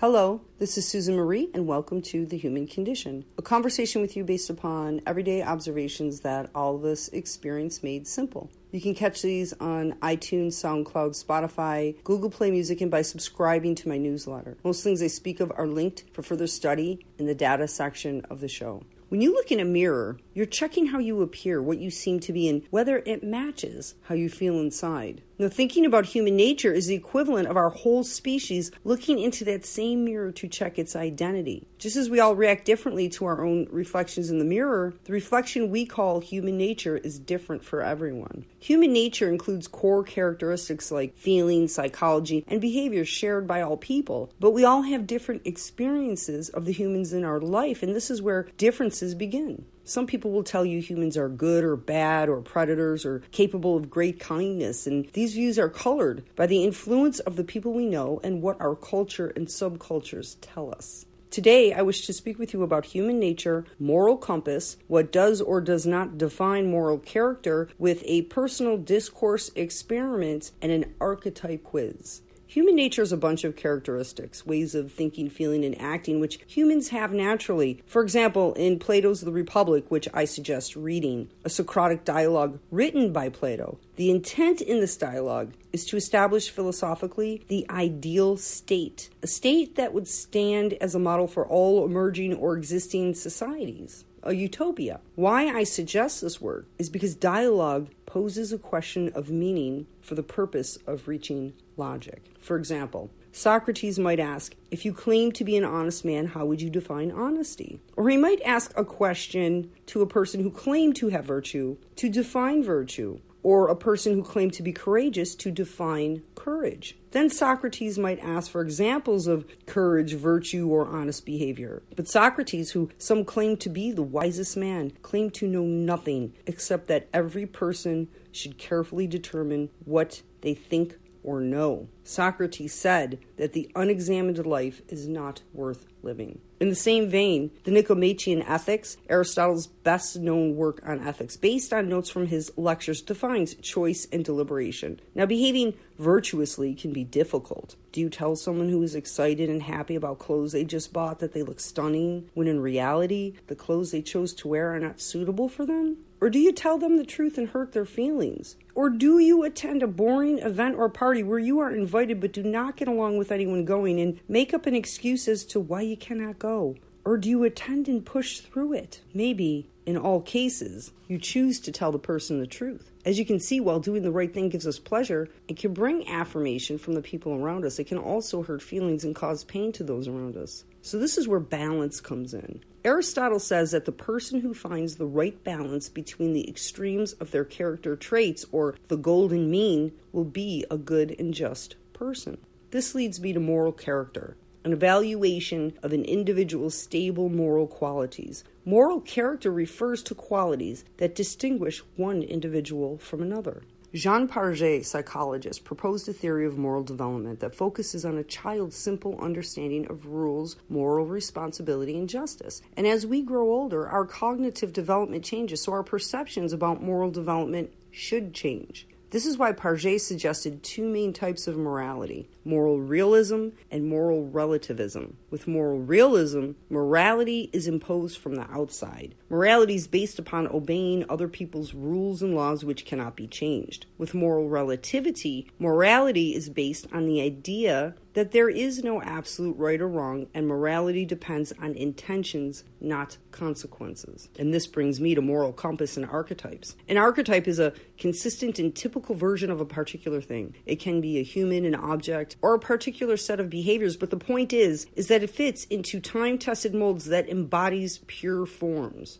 Hello, this is Susan Marie, and welcome to The Human Condition, a conversation with you based upon everyday observations that all of us experience made simple. You can catch these on iTunes, SoundCloud, Spotify, Google Play Music, and by subscribing to my newsletter. Most things I speak of are linked for further study in the data section of the show. When you look in a mirror, you're checking how you appear, what you seem to be, and whether it matches how you feel inside. Now, thinking about human nature is the equivalent of our whole species looking into that same mirror to check its identity. Just as we all react differently to our own reflections in the mirror, the reflection we call human nature is different for everyone. Human nature includes core characteristics like feelings, psychology, and behavior shared by all people, but we all have different experiences of the humans in our life, and this is where differences begin. Some people will tell you humans are good or bad or predators or capable of great kindness, and these views are colored by the influence of the people we know and what our culture and subcultures tell us. Today, I wish to speak with you about human nature, moral compass, what does or does not define moral character, with a personal discourse experiment and an archetype quiz. Human nature is a bunch of characteristics, ways of thinking, feeling, and acting which humans have naturally. For example, in Plato's The Republic, which I suggest reading, a Socratic dialogue written by Plato, the intent in this dialogue is to establish philosophically the ideal state, a state that would stand as a model for all emerging or existing societies a utopia. Why I suggest this word is because dialogue poses a question of meaning for the purpose of reaching logic. For example, Socrates might ask, If you claim to be an honest man, how would you define honesty? Or he might ask a question to a person who claimed to have virtue to define virtue, or a person who claimed to be courageous to define courage. Then Socrates might ask for examples of courage, virtue, or honest behavior. But Socrates, who some claim to be the wisest man, claimed to know nothing except that every person should carefully determine what they think or know. Socrates said that the unexamined life is not worth living. In the same vein, the Nicomachean Ethics, Aristotle's best known work on ethics, based on notes from his lectures, defines choice and deliberation. Now, behaving virtuously can be difficult. Do you tell someone who is excited and happy about clothes they just bought that they look stunning, when in reality, the clothes they chose to wear are not suitable for them? Or do you tell them the truth and hurt their feelings? Or do you attend a boring event or party where you are invited but do not get along with anyone going and make up an excuse as to why you cannot go? Or do you attend and push through it? Maybe, in all cases, you choose to tell the person the truth. As you can see, while doing the right thing gives us pleasure, it can bring affirmation from the people around us. It can also hurt feelings and cause pain to those around us. So, this is where balance comes in. Aristotle says that the person who finds the right balance between the extremes of their character traits, or the golden mean, will be a good and just person. This leads me to moral character, an evaluation of an individual's stable moral qualities. Moral character refers to qualities that distinguish one individual from another. Jean Piaget, psychologist, proposed a theory of moral development that focuses on a child's simple understanding of rules, moral responsibility, and justice. And as we grow older, our cognitive development changes, so our perceptions about moral development should change. This is why Piaget suggested two main types of morality moral realism and moral relativism. With moral realism, morality is imposed from the outside. Morality is based upon obeying other people's rules and laws which cannot be changed. With moral relativity, morality is based on the idea that there is no absolute right or wrong, and morality depends on intentions, not consequences. And this brings me to moral compass and archetypes. An archetype is a consistent and typical version of a particular thing. It can be a human, an object, or a particular set of behaviors, but the point is is that it fits into time-tested molds that embodies pure forms.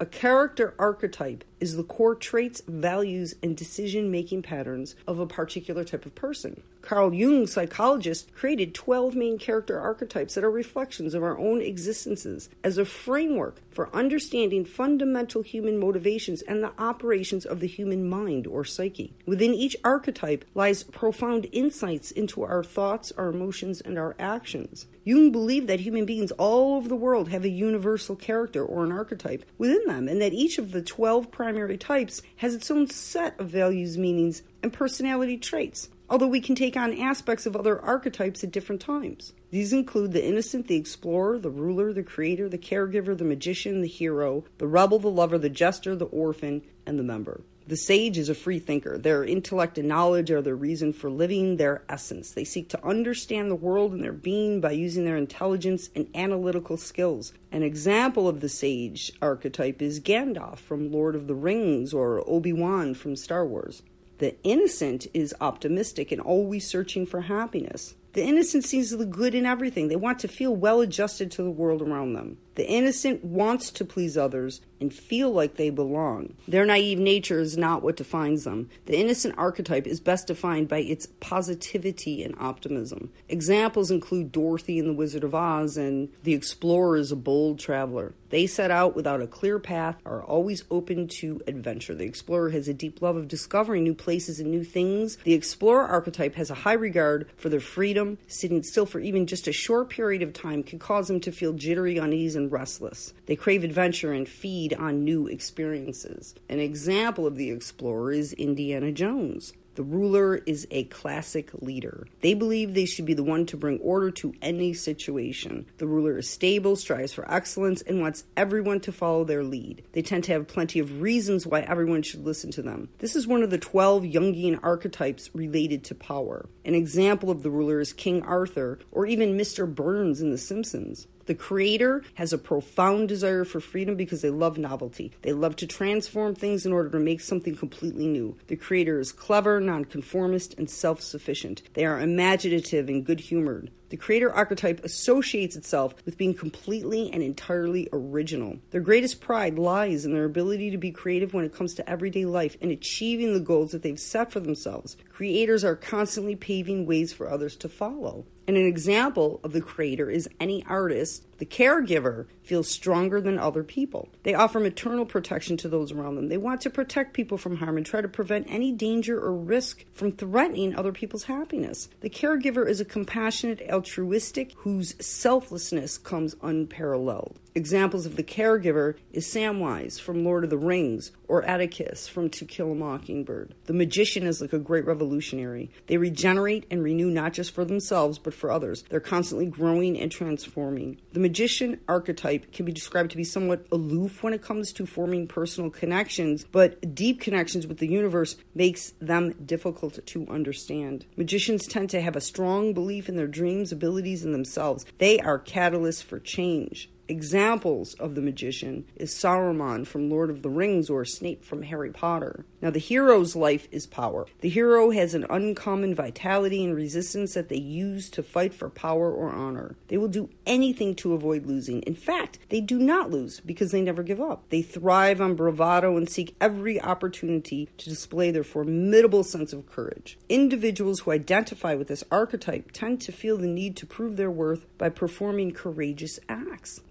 A character archetype is the core traits, values, and decision making patterns of a particular type of person. Carl Jung, psychologist, created 12 main character archetypes that are reflections of our own existences as a framework for understanding fundamental human motivations and the operations of the human mind or psyche. Within each archetype lies profound insights into our thoughts, our emotions, and our actions. Jung believed that human beings all over the world have a universal character or an archetype within them, and that each of the 12 primary types has its own set of values, meanings, and personality traits. although we can take on aspects of other archetypes at different times. These include the innocent, the explorer, the ruler, the creator, the caregiver, the magician, the hero, the rebel, the lover, the jester, the orphan, and the member. The sage is a free thinker. Their intellect and knowledge are their reason for living, their essence. They seek to understand the world and their being by using their intelligence and analytical skills. An example of the sage archetype is Gandalf from Lord of the Rings or Obi Wan from Star Wars. The innocent is optimistic and always searching for happiness. The innocent sees the good in everything. They want to feel well adjusted to the world around them. The innocent wants to please others and feel like they belong. Their naive nature is not what defines them. The innocent archetype is best defined by its positivity and optimism. Examples include Dorothy in The Wizard of Oz and the explorer is a bold traveler. They set out without a clear path, are always open to adventure. The explorer has a deep love of discovering new places and new things. The explorer archetype has a high regard for their freedom. Sitting still for even just a short period of time can cause them to feel jittery, uneasy, and restless. They crave adventure and feed on new experiences. An example of the explorer is Indiana Jones. The ruler is a classic leader. They believe they should be the one to bring order to any situation. The ruler is stable, strives for excellence, and wants everyone to follow their lead. They tend to have plenty of reasons why everyone should listen to them. This is one of the 12 Jungian archetypes related to power. An example of the ruler is King Arthur, or even Mr. Burns in The Simpsons. The creator has a profound desire for freedom because they love novelty. They love to transform things in order to make something completely new. The creator is clever, nonconformist, and self sufficient. They are imaginative and good humored. The creator archetype associates itself with being completely and entirely original. Their greatest pride lies in their ability to be creative when it comes to everyday life and achieving the goals that they've set for themselves. Creators are constantly paving ways for others to follow. And an example of the creator is any artist. The caregiver feels stronger than other people. They offer maternal protection to those around them. They want to protect people from harm and try to prevent any danger or risk from threatening other people's happiness. The caregiver is a compassionate, altruistic, whose selflessness comes unparalleled. Examples of the caregiver is Samwise from Lord of the Rings or Atticus from To Kill a Mockingbird. The magician is like a great revolutionary. They regenerate and renew not just for themselves but for others. They're constantly growing and transforming. The magician archetype can be described to be somewhat aloof when it comes to forming personal connections, but deep connections with the universe makes them difficult to understand. Magicians tend to have a strong belief in their dreams, abilities, and themselves. They are catalysts for change. Examples of the magician is Saruman from Lord of the Rings or Snape from Harry Potter. Now, the hero's life is power. The hero has an uncommon vitality and resistance that they use to fight for power or honor. They will do anything to avoid losing. In fact, they do not lose because they never give up. They thrive on bravado and seek every opportunity to display their formidable sense of courage. Individuals who identify with this archetype tend to feel the need to prove their worth by performing courageous acts.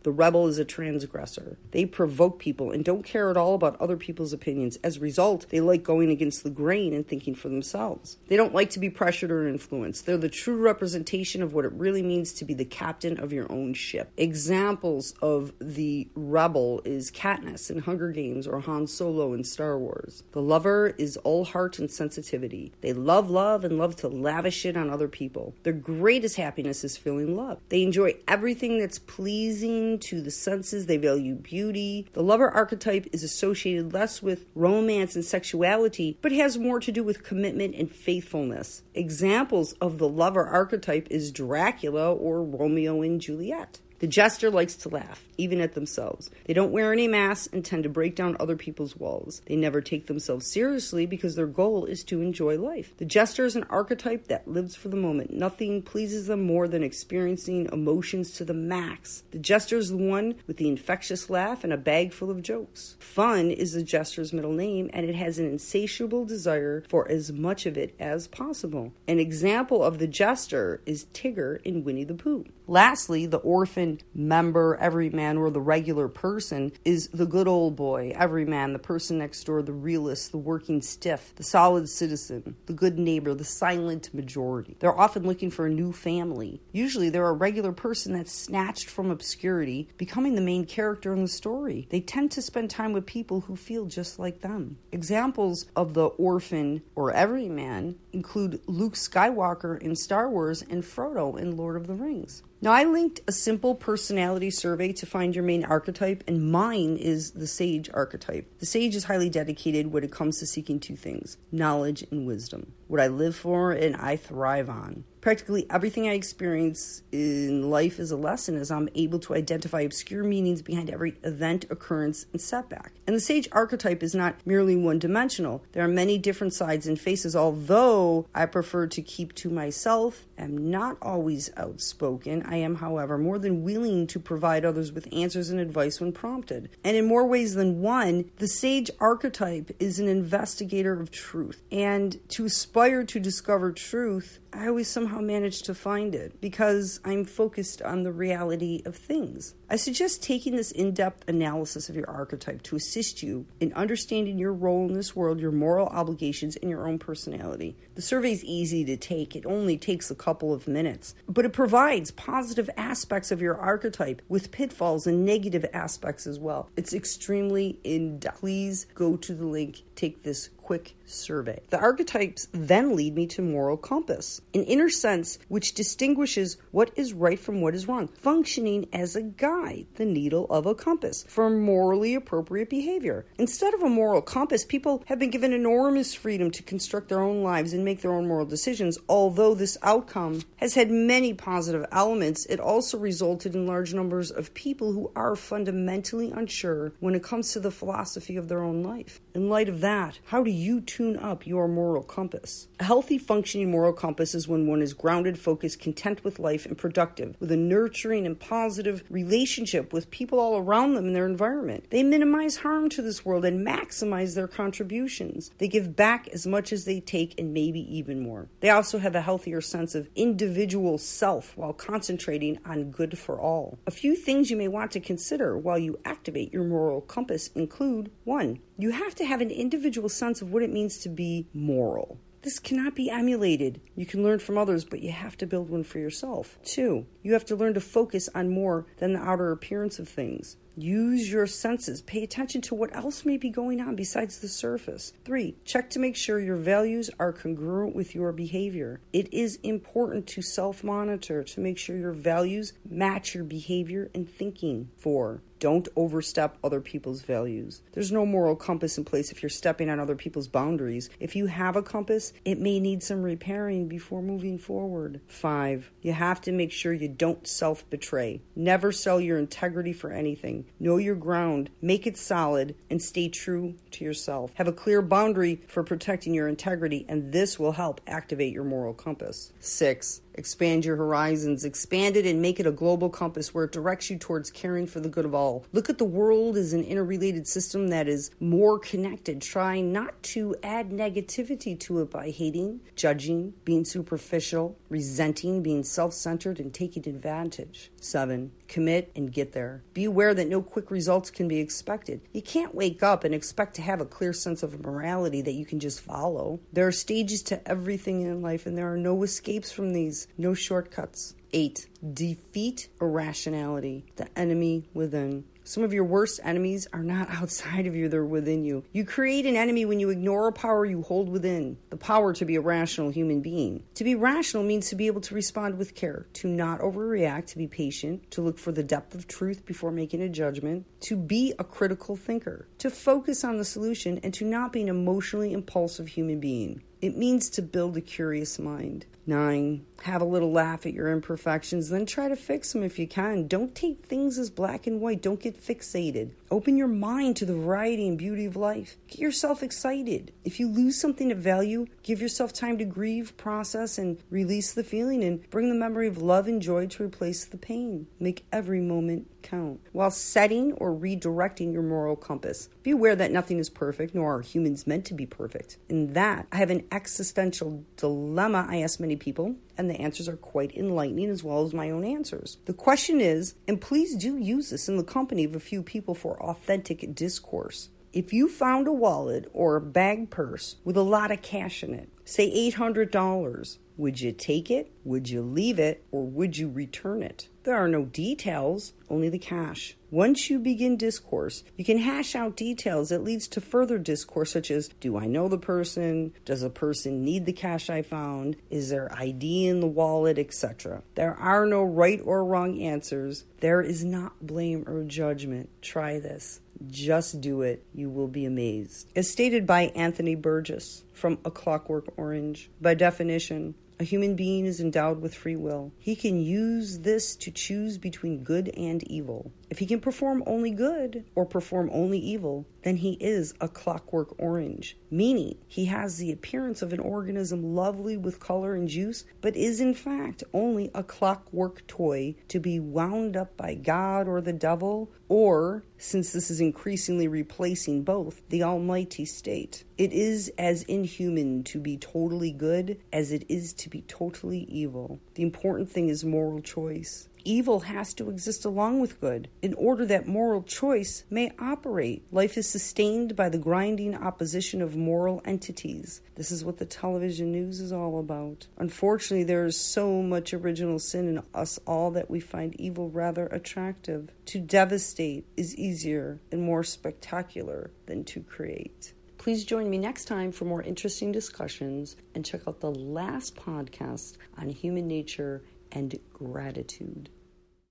The rebel is a transgressor. They provoke people and don't care at all about other people's opinions. As a result, they like going against the grain and thinking for themselves. They don't like to be pressured or influenced. They're the true representation of what it really means to be the captain of your own ship. Examples of the rebel is Katniss in Hunger Games or Han Solo in Star Wars. The lover is all heart and sensitivity. They love love and love to lavish it on other people. Their greatest happiness is feeling love. They enjoy everything that's pleasing to the senses, they value beauty. The lover archetype is associated less with romance and sexuality, but has more to do with commitment and faithfulness. Examples of the lover archetype is Dracula or Romeo and Juliet. The jester likes to laugh, even at themselves. They don't wear any masks and tend to break down other people's walls. They never take themselves seriously because their goal is to enjoy life. The jester is an archetype that lives for the moment. Nothing pleases them more than experiencing emotions to the max. The jester is the one with the infectious laugh and a bag full of jokes. Fun is the jester's middle name, and it has an insatiable desire for as much of it as possible. An example of the jester is Tigger in Winnie the Pooh. Lastly, the orphan member, everyman, or the regular person is the good old boy, everyman, the person next door, the realist, the working stiff, the solid citizen, the good neighbor, the silent majority. They're often looking for a new family. Usually they're a regular person that's snatched from obscurity, becoming the main character in the story. They tend to spend time with people who feel just like them. Examples of the orphan or everyman include Luke Skywalker in Star Wars and Frodo in Lord of the Rings. Now, I linked a simple personality survey to find your main archetype, and mine is the sage archetype. The sage is highly dedicated when it comes to seeking two things knowledge and wisdom. What I live for and I thrive on. Practically everything I experience in life is a lesson as I'm able to identify obscure meanings behind every event, occurrence, and setback. And the sage archetype is not merely one dimensional. There are many different sides and faces, although I prefer to keep to myself, am not always outspoken. I am, however, more than willing to provide others with answers and advice when prompted. And in more ways than one, the sage archetype is an investigator of truth. And to aspire to discover truth, I always somehow manage to find it because I'm focused on the reality of things. I suggest taking this in depth analysis of your archetype to assist you in understanding your role in this world, your moral obligations, and your own personality. The survey is easy to take, it only takes a couple of minutes, but it provides positive aspects of your archetype with pitfalls and negative aspects as well. It's extremely in depth. Please go to the link, take this quick survey. The archetypes then lead me to moral compass, an inner sense which distinguishes what is right from what is wrong, functioning as a guide, the needle of a compass, for morally appropriate behavior. Instead of a moral compass, people have been given enormous freedom to construct their own lives and make their own moral decisions. Although this outcome has had many positive elements, it also resulted in large numbers of people who are fundamentally unsure when it comes to the philosophy of their own life. In light of that, how do you tune up your moral compass? A healthy, functioning moral compass is when one is grounded, focused, content with life, and productive, with a nurturing and positive relationship with people all around them in their environment. They minimize harm to this world and maximize their contributions. They give back as much as they take and maybe even more. They also have a healthier sense of individual self while concentrating on good for all. A few things you may want to consider while you activate your moral compass include 1. You have to have an individual sense of what it means to be moral. This cannot be emulated. You can learn from others, but you have to build one for yourself. Two, you have to learn to focus on more than the outer appearance of things. Use your senses. Pay attention to what else may be going on besides the surface. Three, check to make sure your values are congruent with your behavior. It is important to self monitor to make sure your values match your behavior and thinking. Four, don't overstep other people's values. There's no moral compass in place if you're stepping on other people's boundaries. If you have a compass, it may need some repairing before moving forward. Five, you have to make sure you don't self betray. Never sell your integrity for anything. Know your ground, make it solid, and stay true to yourself. Have a clear boundary for protecting your integrity, and this will help activate your moral compass. Six, Expand your horizons, expand it and make it a global compass where it directs you towards caring for the good of all. Look at the world as an interrelated system that is more connected, trying not to add negativity to it by hating, judging, being superficial, resenting, being self centered, and taking advantage. Seven, commit and get there. Be aware that no quick results can be expected. You can't wake up and expect to have a clear sense of morality that you can just follow. There are stages to everything in life, and there are no escapes from these, no shortcuts. 8. Defeat irrationality, the enemy within. Some of your worst enemies are not outside of you, they're within you. You create an enemy when you ignore a power you hold within the power to be a rational human being. To be rational means to be able to respond with care, to not overreact, to be patient, to look for the depth of truth before making a judgment, to be a critical thinker, to focus on the solution, and to not be an emotionally impulsive human being. It means to build a curious mind. Nine, have a little laugh at your imperfections, then try to fix them if you can. Don't take things as black and white. Don't get fixated. Open your mind to the variety and beauty of life. Get yourself excited. If you lose something of value, give yourself time to grieve, process, and release the feeling and bring the memory of love and joy to replace the pain. Make every moment count while setting or redirecting your moral compass. Be aware that nothing is perfect, nor are humans meant to be perfect. In that, I have an existential dilemma I ask many people, and the answers are quite enlightening as well as my own answers. The question is, and please do use this in the company of a few people for authentic discourse. If you found a wallet or a bag purse with a lot of cash in it, say $800, would you take it? Would you leave it? Or would you return it? There are no details, only the cash. Once you begin discourse, you can hash out details that leads to further discourse such as do I know the person? Does the person need the cash I found? Is there ID in the wallet, etc. There are no right or wrong answers. There is not blame or judgment. Try this. Just do it. You will be amazed. As stated by Anthony Burgess from A Clockwork Orange, by definition, a human being is endowed with free will. He can use this to choose between good and evil. If he can perform only good or perform only evil, then he is a clockwork orange, meaning he has the appearance of an organism lovely with color and juice, but is in fact only a clockwork toy to be wound up by God or the devil, or, since this is increasingly replacing both, the almighty state. It is as inhuman to be totally good as it is to be totally evil. The important thing is moral choice evil has to exist along with good in order that moral choice may operate. Life is sustained by the grinding opposition of moral entities. This is what the television news is all about. Unfortunately, there is so much original sin in us all that we find evil rather attractive. To devastate is easier and more spectacular than to create. Please join me next time for more interesting discussions and check out the last podcast on human nature and gratitude.